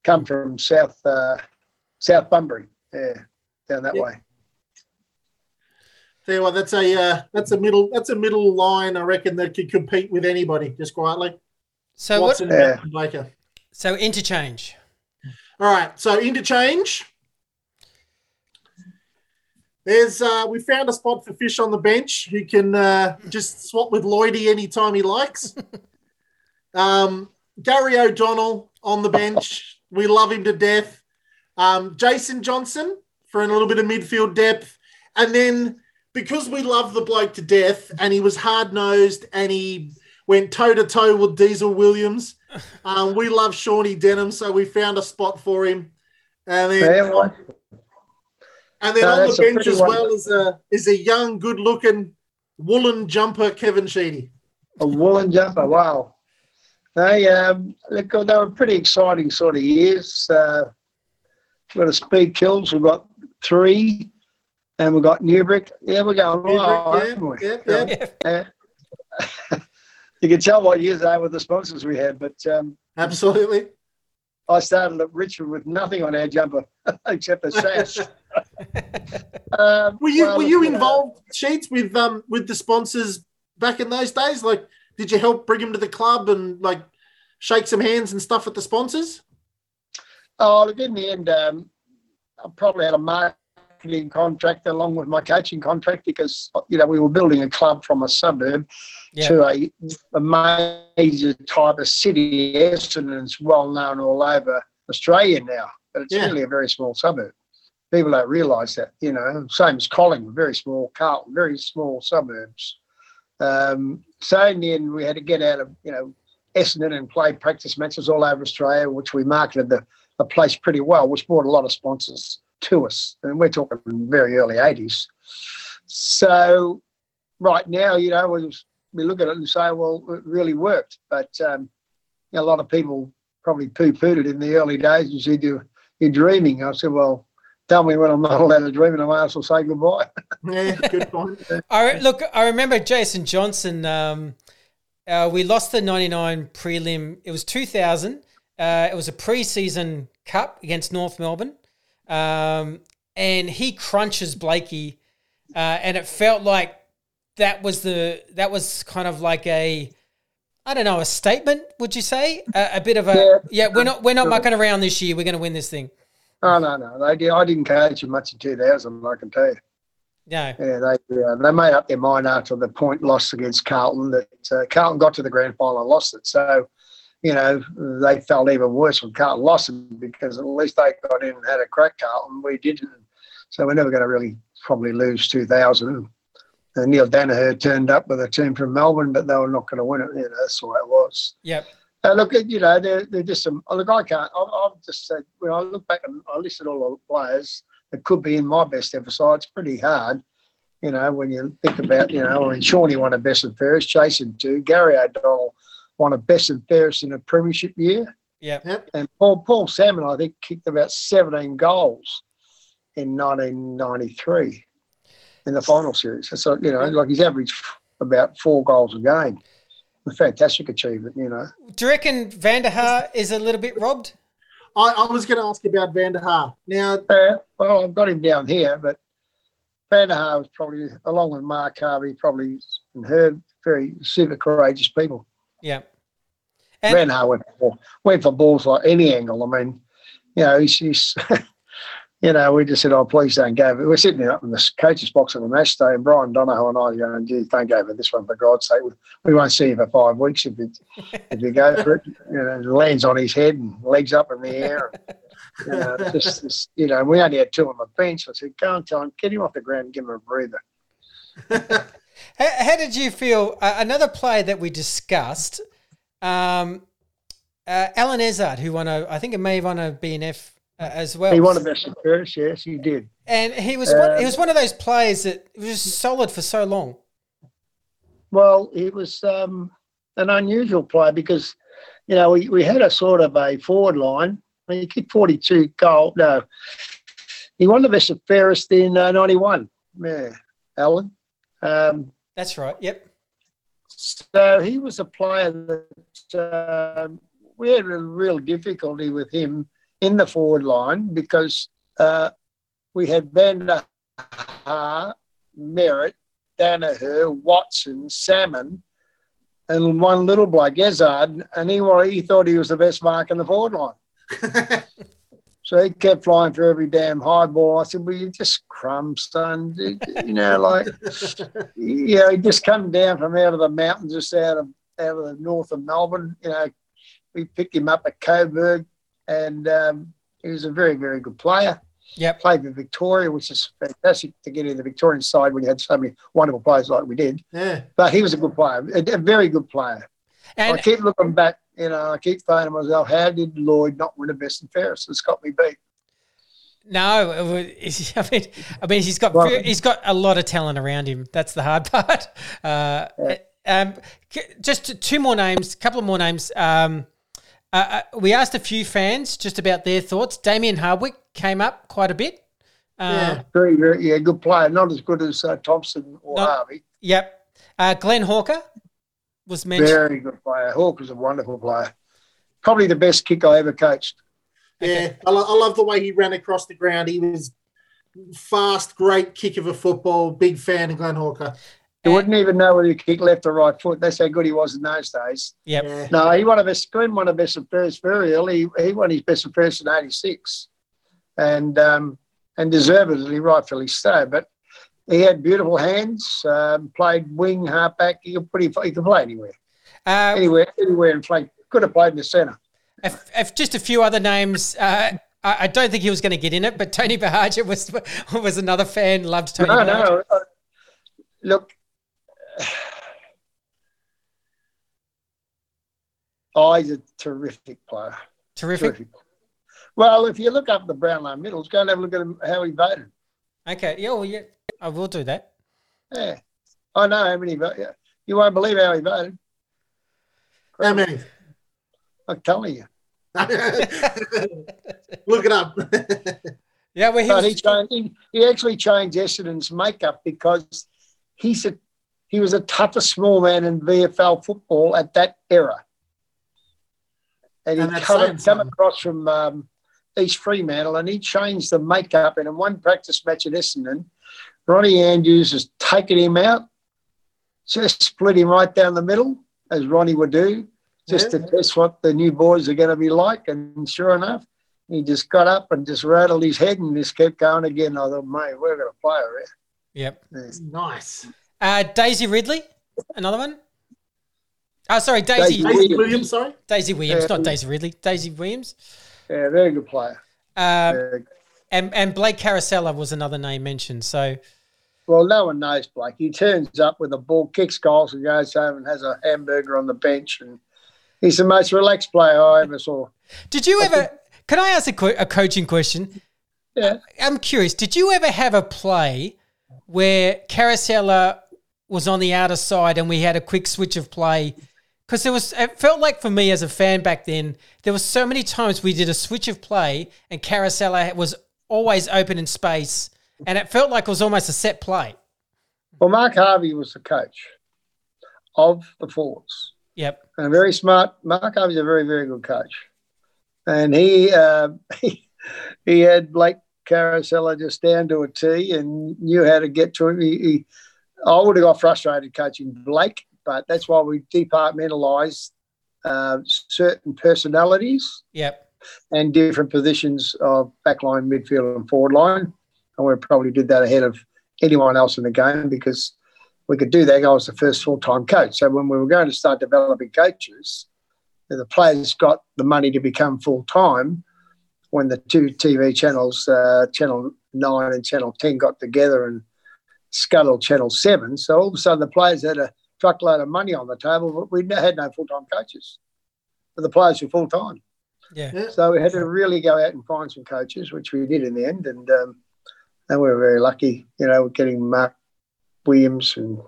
Come from South uh, South Bunbury, yeah, down that Yeah. way. Tell you what, that's a uh, that's a middle that's a middle line. I reckon that could compete with anybody just quietly. So what? Watson Yeah. and Baker. So interchange. All right, so interchange. There's uh, we found a spot for Fish on the bench who can uh, just swap with Lloydie anytime he likes. (laughs) um, Gary O'Donnell on the bench. We love him to death. Um, Jason Johnson for a little bit of midfield depth. And then because we love the bloke to death and he was hard nosed and he went toe to toe with Diesel Williams, (laughs) um, we love Shawnee Denham. So we found a spot for him. And then, Yeah, and then No, on the bench pretty as one. well is a, is a young, good looking woolen jumper, Kevin Sheedy. a woolen jumper. Wow. They um, look, they were pretty exciting sort of years. Uh, we've got a speed kills. We've got three, and we've got Newbrick. Yeah, we're going well, yeah, haven't we? yeah, yeah. Yeah. Uh, (laughs) you can tell what years they with the sponsors we had, but um, Absolutely. I started at Richmond with nothing on our jumper (laughs) except a sash. um, (laughs) Were you well, were you know, involved, Sheeds, with um with the sponsors back in those days? Like, did you help bring him to the club and like shake some hands and stuff with the sponsors? Oh, look, in the end, um, I probably had a marketing contract along with my coaching contract because, you know, we were building a club from a suburb Yeah. to a, a major type of city. Essendon's well known all over Australia now, but it's Yeah. really a very small suburb. People don't realise that, you know, same as Collingwood, very small, Carlton, very small suburbs. Um, so in the end, we had to get out of, you know, Essendon and play practice matches all over Australia, which we marketed the, the place pretty well, which brought a lot of sponsors to us. And we're talking very early 80s. So right now, you know, we, we look at it and say, well, it really worked. But um, you know, a lot of people probably poo-pooed it in the early days and said, you're, you're dreaming. I said, well, tell me when I'm not allowed to dream and I might as well say goodbye. Yeah, good point. I look. I remember Jason Johnson. Um, uh, we lost the '99 prelim. It was 2000. Uh, it was a preseason cup against North Melbourne, um, and he crunches Blakey, uh, and it felt like that was the that was kind of like a. I don't know, a statement, would you say? A, a bit of a yeah. We're not we're not mucking around this year. We're going to win this thing. Oh, no, no. They did, I didn't coach them much in 2000, I can tell you. No, Yeah, they uh, they made up their mind after the point loss against Carlton that uh, Carlton got to the grand final and lost it. So, you know, they felt even worse when Carlton lost it because at least they got in and had a crack. Carlton, we didn't. So we're never going to really probably lose 2000. And Neale Daniher turned up with a team from Melbourne, but they were not going to win it. You know, that's the way it was. yep, Uh, look, you know, they're, they're just some. Look, I can't. I've, I've just said when I look back and I listed all the players that could be in my best ever side. It's pretty hard, you know, when you think about, you know, I mean, Shawnee won a best and fairest, Jason too, Gary O'Donnell won a best and fairest in a premiership year. Yeah. Yep. And Paul Paul Salmon, I think, kicked about 17 goals in 1993 in the final series. So you know, like he's averaged about four goals a game. A fantastic achievement, you know. Do you reckon Vander Haar is a little bit robbed? I, I was going to ask about Vander Haar. Now, Uh, well, I've got him down here, but Vander Haar was probably, along with Mark Harvey, probably and her very super courageous people. Yeah. And- Van went for, went for balls like any angle. I mean, you know, he's, he's (laughs) you know, we just said, oh, please don't go. But we're sitting up in the coach's box on the match day, and Brian Donohoe and I are going, geez, don't go for this one, for God's sake. We, won't see you for five weeks if, it, if you go for it. (laughs) You know, it lands on his head and legs up in the air. You know, it's just, you know, we only had two on the bench. I said, go and tell him, get him off the ground and give him a breather. (laughs) How, how did you feel? Uh, another play that we discussed, um, uh, Alan Ezard, who won a, I think it may have won a BNF as well. He won the best of first, yes, he did. and he was one, Uh, he was one of those players that was solid for so long. Well, he was um, an unusual player because, you know, we, we had a sort of a forward line. I mean, he kicked 42 goal. No, he won the best of fairest in uh, 91. Yeah, Alan. Um, That's right. Yep. so he was a player that um, we had a real difficulty with him in the forward line because uh, we had Vander Haar, Merrett, Daniher, Watson, Salmon, and one little bloke, Ezard, and he, he thought he was the best mark in the forward line. (laughs) So he kept flying for every damn high ball. I said, "Well, you just crumbs, son. You know, like, (laughs) you know, he just come down from out of the mountains, just out of out of the north of Melbourne. You know, we picked him up at Coburg, and um, he was a very, very good player. Yep. Played for Victoria, which is fantastic to get in the Victorian side when you had so many wonderful players like we did. yeah. But he was a good player, a, a very good player. And I keep looking back, you know, I keep thinking to myself, how did Lloyd not win the best and fairest? It's got me beat. no, it was- (laughs) I mean, I mean, he's got Well- he's got a lot of talent around him. That's the hard (laughs) part. Uh, um, just two more names, a couple of more names. Um, uh, uh, we asked a few fans just about their thoughts. Damien Hardwick came up quite a bit. Uh, Yeah. Very, very, yeah, good player. Not as good as uh, Thompson or No. Harvey. Yep. Uh, Glenn Hawker was mentioned. Very good player. Hawk was a wonderful player. Probably the best kick I ever coached. Yeah, I, lo- I love the way he ran across the ground. He was fast, great kick of a football. Big fan of Glenn Hawker. You And- wouldn't even know whether he kicked left or right foot. That's how good he was in those days. Yep. Yeah. No, he won a best. Glenn won a best and first very early. He won his best and first in '86, and um, and deservedly, rightfully so. But he had beautiful hands. Um, played wing, halfback. He could pretty. He could play anywhere, Uh, anywhere, anywhere in flank. Could have played in the centre. if, if just a few other names. Uh, I, I don't think he was going to get in it, but Tony Buhagiar was (laughs) was another fan. Loved Tony. No, Buhagiar. no. uh, Look, oh, he's a terrific player. Terrific. Terrific. Well, if you look up the Brownlow Medals, go and have a look at him, how he voted. Okay. Yeah. Well, yeah. I will do that. Yeah, I know how many voted. You won't believe how he voted. How many? I'm telling you. (laughs) Look it up. Yeah. Well, he But he, changed, he, he actually changed Essendon's makeup because he's a he was a tougher small man in VFL football at that era. And he And come, come across from um, East Fremantle and he changed the makeup. And in one practice match at Essendon, Ronnie Andrews has taken him out, just split him right down the middle, as Ronnie would do, just to test what the new boys are going to be like. And sure enough, he just got up and just rattled his head and just kept going again. I thought, mate, we're going to play her Yep. here. nice. Uh, Daisy Ridley, another one. Oh, sorry, Daisy. Daisy Daisy, Daisy Williams. Williams, sorry. Daisy Williams, Yeah. not Daisy Ridley. Daisy Williams. Yeah, very good player. Um, good. and and Blake Caracella was another name mentioned. So Well, no one knows Blake. He turns up with a ball, kicks goals, and goes home and has a hamburger on the bench. And he's the most relaxed player I ever saw. Did you ever? Can I ask a, que- a coaching question? Yeah. I'm curious. Did you ever have a play where Caracella was on the outer side and we had a quick switch of play because there was it felt like for me as a fan back then there was so many times we did a switch of play and Caracella was always open in space and it felt like it was almost a set play Well, Mark Harvey was the coach of the Forwards. yep and a very smart. Mark Harvey's a very, very good coach, and he uh, he, (laughs) he had Blake Caracella just down to a T and knew how to get to him. He, he, I would have got frustrated coaching Blake, but that's why we departmentalised uh, certain personalities yep and different positions of backline, midfield, and forward line. And we probably did that ahead of anyone else in the game because we could do that. I was the first full time coach. So when we were going to start developing coaches, the players got the money to become full time when the two TV channels, uh, Channel 9 and Channel 10, got together and scuttled Channel 7. So all of a sudden the players had a truckload of money on the table, but we had no full time coaches. But the players were full time. yeah Yeah. So we had to really go out and find some coaches, which we did in the end, and um, and we were very lucky, you know, getting Mark Williams, and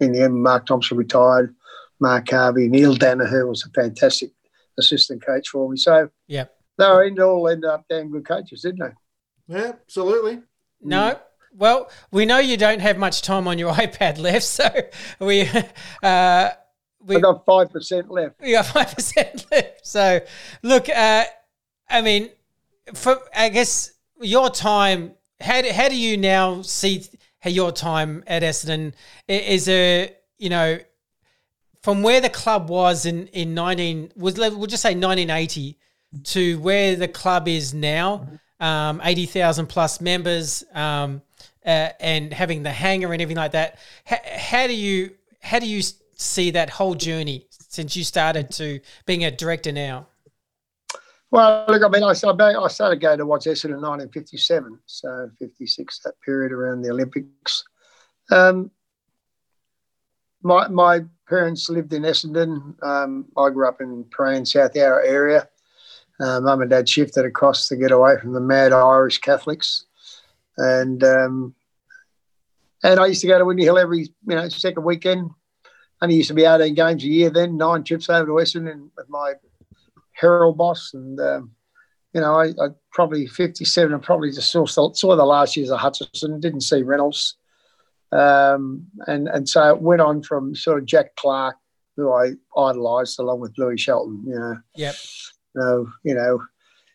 in the end, Mark Thompson retired, Mark Harvey, Neale Daniher was a fantastic assistant coach for me. So yeah. they were in- all ended up damn good coaches, didn't they? Yeah, absolutely. no well we know you don't have much time on your (laughs) ipad left so we uh we I got five percent left. We got five percent (laughs) left. So, look, uh, I mean, for I guess your time. How do, how do you now see your time at Essendon? Is there you know from where the club was in in nineteen was we'll just say nineteen eighty to where the club is now, um, eighty thousand plus members, um, uh, and having the hangar and everything like that. How, how do you how do you see that whole journey since you started to being a director now? Well, look, I mean, I, started- I going to watch Essendon in 1957, so 56, that period around the Olympics. Um, my, my parents lived in Essendon. Um, I grew up in Prahran, South Yarra area. Uh, Mum and Dad shifted across to get away from the mad Irish Catholics. And um, and I used to go to Windy Hill every you know second weekend. Only used to be 18 games a year then, nine trips over to Essendon with my Herald boss, and um, you know, I, I probably 57. I probably just saw, saw the last years of Hutchison, didn't see Reynolds, um, and and so it went on from sort of Jack Clarke, who I idolised, along with Louis Shelton. You know, Yep. no, you know,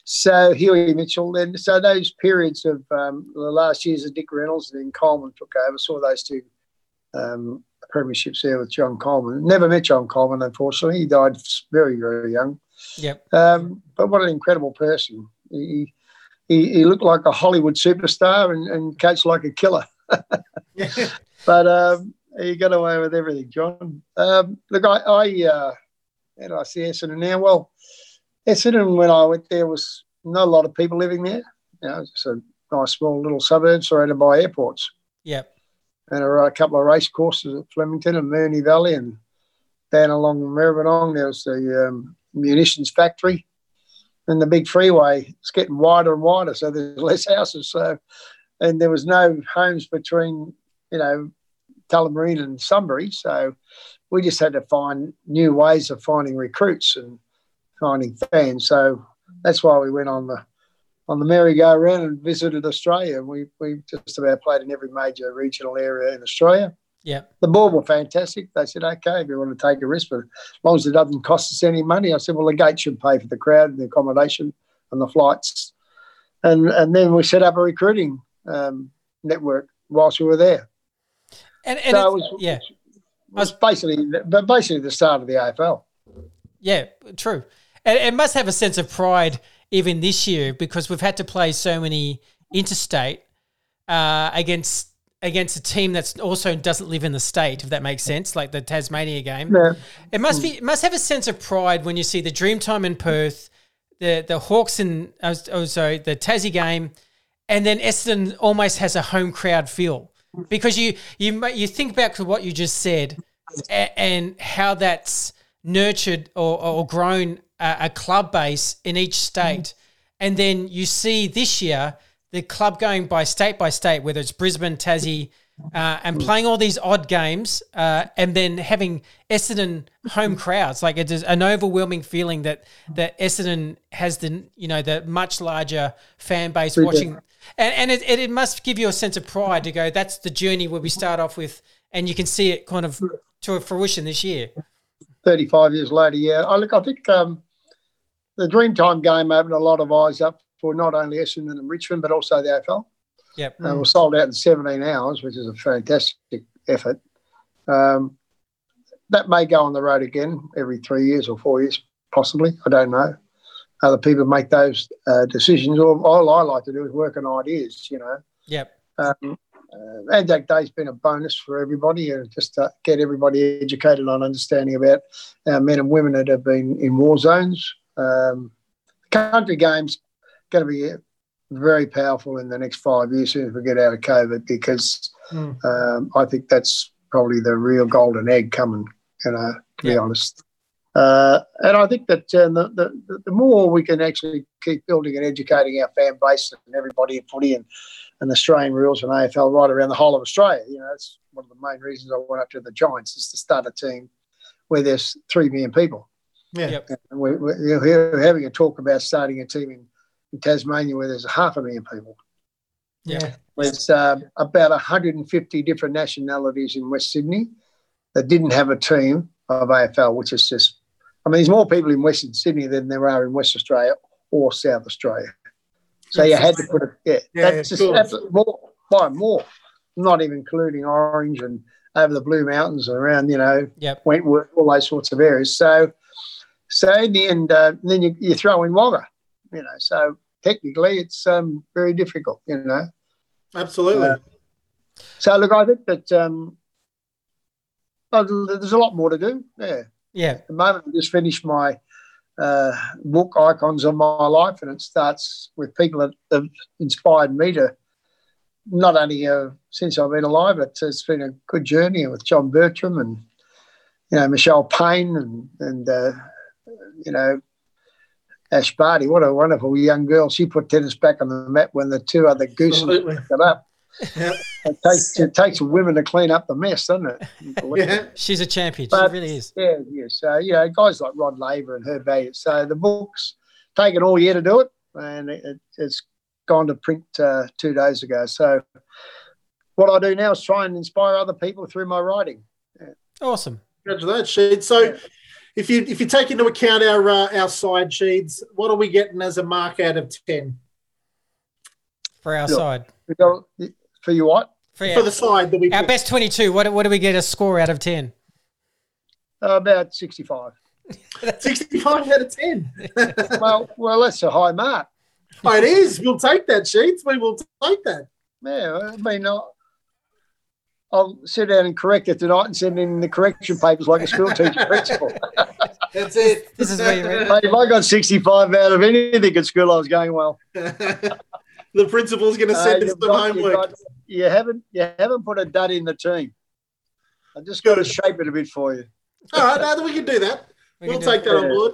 so Huey Mitchell. Then so those periods of um, the last years of Dick Reynolds, and then Coleman took over. Saw those two um, premierships there with John Coleman. Never met John Coleman, unfortunately. He died very very young. Yep. Um, but what an incredible person. He, he, he looked like a Hollywood superstar and, and coached like a killer. (laughs) But um, he got away with everything, John. Um, look, I, I uh, how do I see Essendon now? Well, Essendon, when I went there, was not a lot of people living there. You know, it's a nice small little suburb surrounded by airports. Yep. And there were a couple of race courses at Flemington and Moonee Valley and down along Maribyrnong, there was the um, munitions factory and the big freeway. It's getting wider and wider, so there's less houses. So, and there was no homes between, you know, Tullamarine and Sunbury. So we just had to find new ways of finding recruits and finding fans. So that's why we went on the on the merry-go-round and visited Australia. We we just about played in every major regional area in Australia. Yep. The board were fantastic. They said, okay, if you want to take a risk, but as long as it doesn't cost us any money, I said, well, the gate should pay for the crowd and the accommodation and the flights. And and then we set up a recruiting um, network whilst we were there. And, and so it was, yeah. it was basically, but basically the start of the AFL. Yeah, true. And it must have a sense of pride even this year because we've had to play so many interstate uh, against against a team that's also doesn't live in the state, if that makes sense, like the Tasmania game. Yeah. It must be it must have a sense of pride when you see the Dreamtime in Perth, the the Hawks in oh, oh sorry, the Tassie game, and then Essendon almost has a home crowd feel because you you you think back to what you just said a- and how that's nurtured or, or grown a, a club base in each state, and then you see this year the club going by state by state, whether it's Brisbane, Tassie, uh, and playing all these odd games, uh, and then having Essendon home crowds. Like it's an overwhelming feeling that that Essendon has the you know the much larger fan base do. watching, and and it, it, it must give you a sense of pride to go. That's the journey where we start off with, and you can see it kind of to a fruition this year. 35 years later, yeah. I look, I think um, the Dreamtime game opened a lot of eyes up for not only Essendon and Richmond, but also the AFL. Yep. Uh, was sold out in 17 hours, which is a fantastic effort. Um, that may go on the road again every three years or four years, possibly. I don't know. Other people make those uh, decisions. All, all I like to do is work on ideas, you know. Yep. Um, uh, Anzac Day's been a bonus for everybody, uh, just to get everybody educated on understanding about our men and women that have been in war zones. Um, country games going to be very powerful in the next five years as we get out of COVID because Mm. um, I think that's probably the real golden egg coming, you know, to be Yeah. honest. Uh, and I think that uh, the, the, the more we can actually keep building and educating our fan base and everybody in footy and, and Australian rules and AFL right around the whole of Australia, you know, that's one of the main reasons I went up to the Giants is to start a team where there's three million people. Yeah. Yep. We're, we're having a talk about starting a team in, in Tasmania where there's a half a million people. Yeah. There's um, about 150 different nationalities in West Sydney that didn't have a team of AFL, which is just, I mean, there's more people in Western Sydney than there are in West Australia or South Australia. So you had to put it, yeah, Yeah, that's just cool. that's more, by more, not even including Orange and over the Blue Mountains and around, you know, Yep. Wentworth, all those sorts of areas. So, so in the end, uh, then you, you throw in Wagga, you know. So technically, it's um, very difficult, you know. Absolutely. Uh, So look, I think that um, oh, there's a lot more to do. Yeah, Yeah. at the moment I just finished my uh, book, Icons of My Life, and it starts with people that have inspired me to not only uh, since I've been alive, but it's been a good journey with John Bertrand and you know Michelle Payne and and uh, you know Ash Barty. What a wonderful young girl! She put tennis back on the map when the two other gooses Absolutely. picked it up. Yeah. It takes it takes women to clean up the mess, doesn't it? Yeah. She's a champion. But- she really is. Yeah, yeah. So you know, guys like Rod Laver and Herb Elliott. So the book's taken all year to do it, and it, it, it's gone to print uh, two days ago. So what I do now is try and inspire other people through my writing. Awesome. Congratulations, Sheed. So, if you if you take into account our uh, our side Sheeds, what are we getting as a mark out of ten For our Look. side. For you, what? For, for our, the side that we? our best 22, what, do- what do we get a score out of 10? Uh, about sixty-five. (laughs) Sixty-five out of ten. (laughs) well, well, that's a high mark. Oh, it is. We'll take that, Sheeds. We will take that. Yeah, I mean, I'll, I'll sit down and correct it tonight and send in the correction papers like a school teacher (laughs) principal. That's it. This is where you're ready. Mate, if I got 65 out of anything at school, I was going well. (laughs) the principal's going to Uh, send us some homework. Got, you haven't you haven't put a dud in the team. I just got to shape it a bit for you. All right, now that we can do that. We we'll take that on board.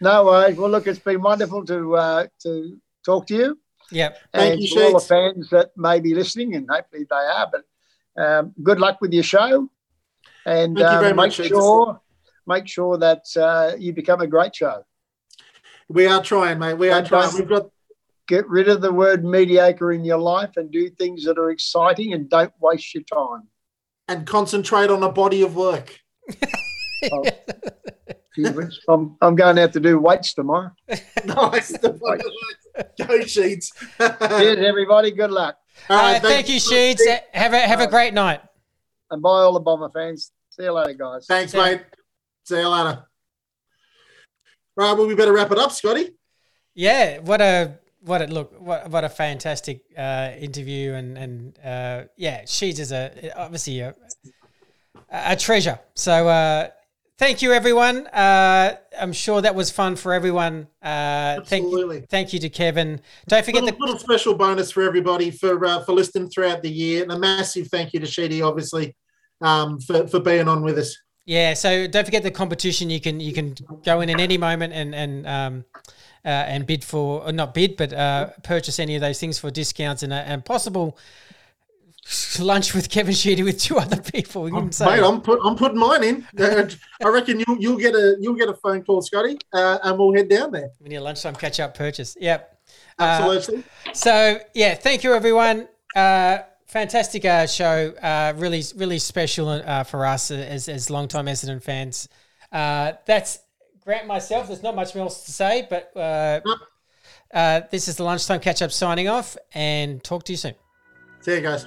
No worries. Well, look, it's been wonderful to uh, to talk to you Yep. Thank and you, to all the fans that may be listening, and hopefully they are. But um, good luck with your show, and um, make much, sure make sure that uh, you become a great show. We are trying, mate. We are trying. We've got Get rid of the word mediocre in your life and do things that are exciting, and don't waste your time. and concentrate on a body of work. (laughs) Oh. I'm, I'm going out to do weights tomorrow. (laughs) nice. The body of work. Go Sheeds. (laughs) Cheers, everybody. Good luck. All Uh, right, thank you, Sheeds. Have a, have a great night. And bye, all the Bomber fans. See you later, guys. Thanks, mate. See you later. Right, well, we better wrap it up, Scotty. Yeah, what a what a look what what a fantastic uh, interview and and uh, yeah, Sheeds is a obviously a, a treasure. So uh, thank you, everyone. Uh, I'm sure that was fun for everyone. Uh, thank Absolutely. you, thank you to Kevin. Don't forget Little, the little special bonus for everybody for uh, for listening throughout the year, and a massive thank you to Sheedy, obviously, um, for for being on with us. Yeah, so don't forget the competition. You can you can go in at any moment and and um, uh, and bid for or not bid, but uh, purchase any of those things for discounts and and possible (laughs) lunch with Kevin Sheedy with two other people. Say. Mate, I'm put I'm putting mine in. Uh, I reckon you you'll get a you'll get a phone call, Scotty, uh, and we'll head down there. we need a lunchtime catch up purchase. Yep. Uh, Absolutely. So yeah, thank you everyone. Uh, fantastic uh, show. Uh, really, really special uh, for us as as longtime Essendon fans. Uh, that's Grant myself. There's not much else to say, but uh, uh, this is the lunchtime catch up signing off, and talk to you soon. See you guys.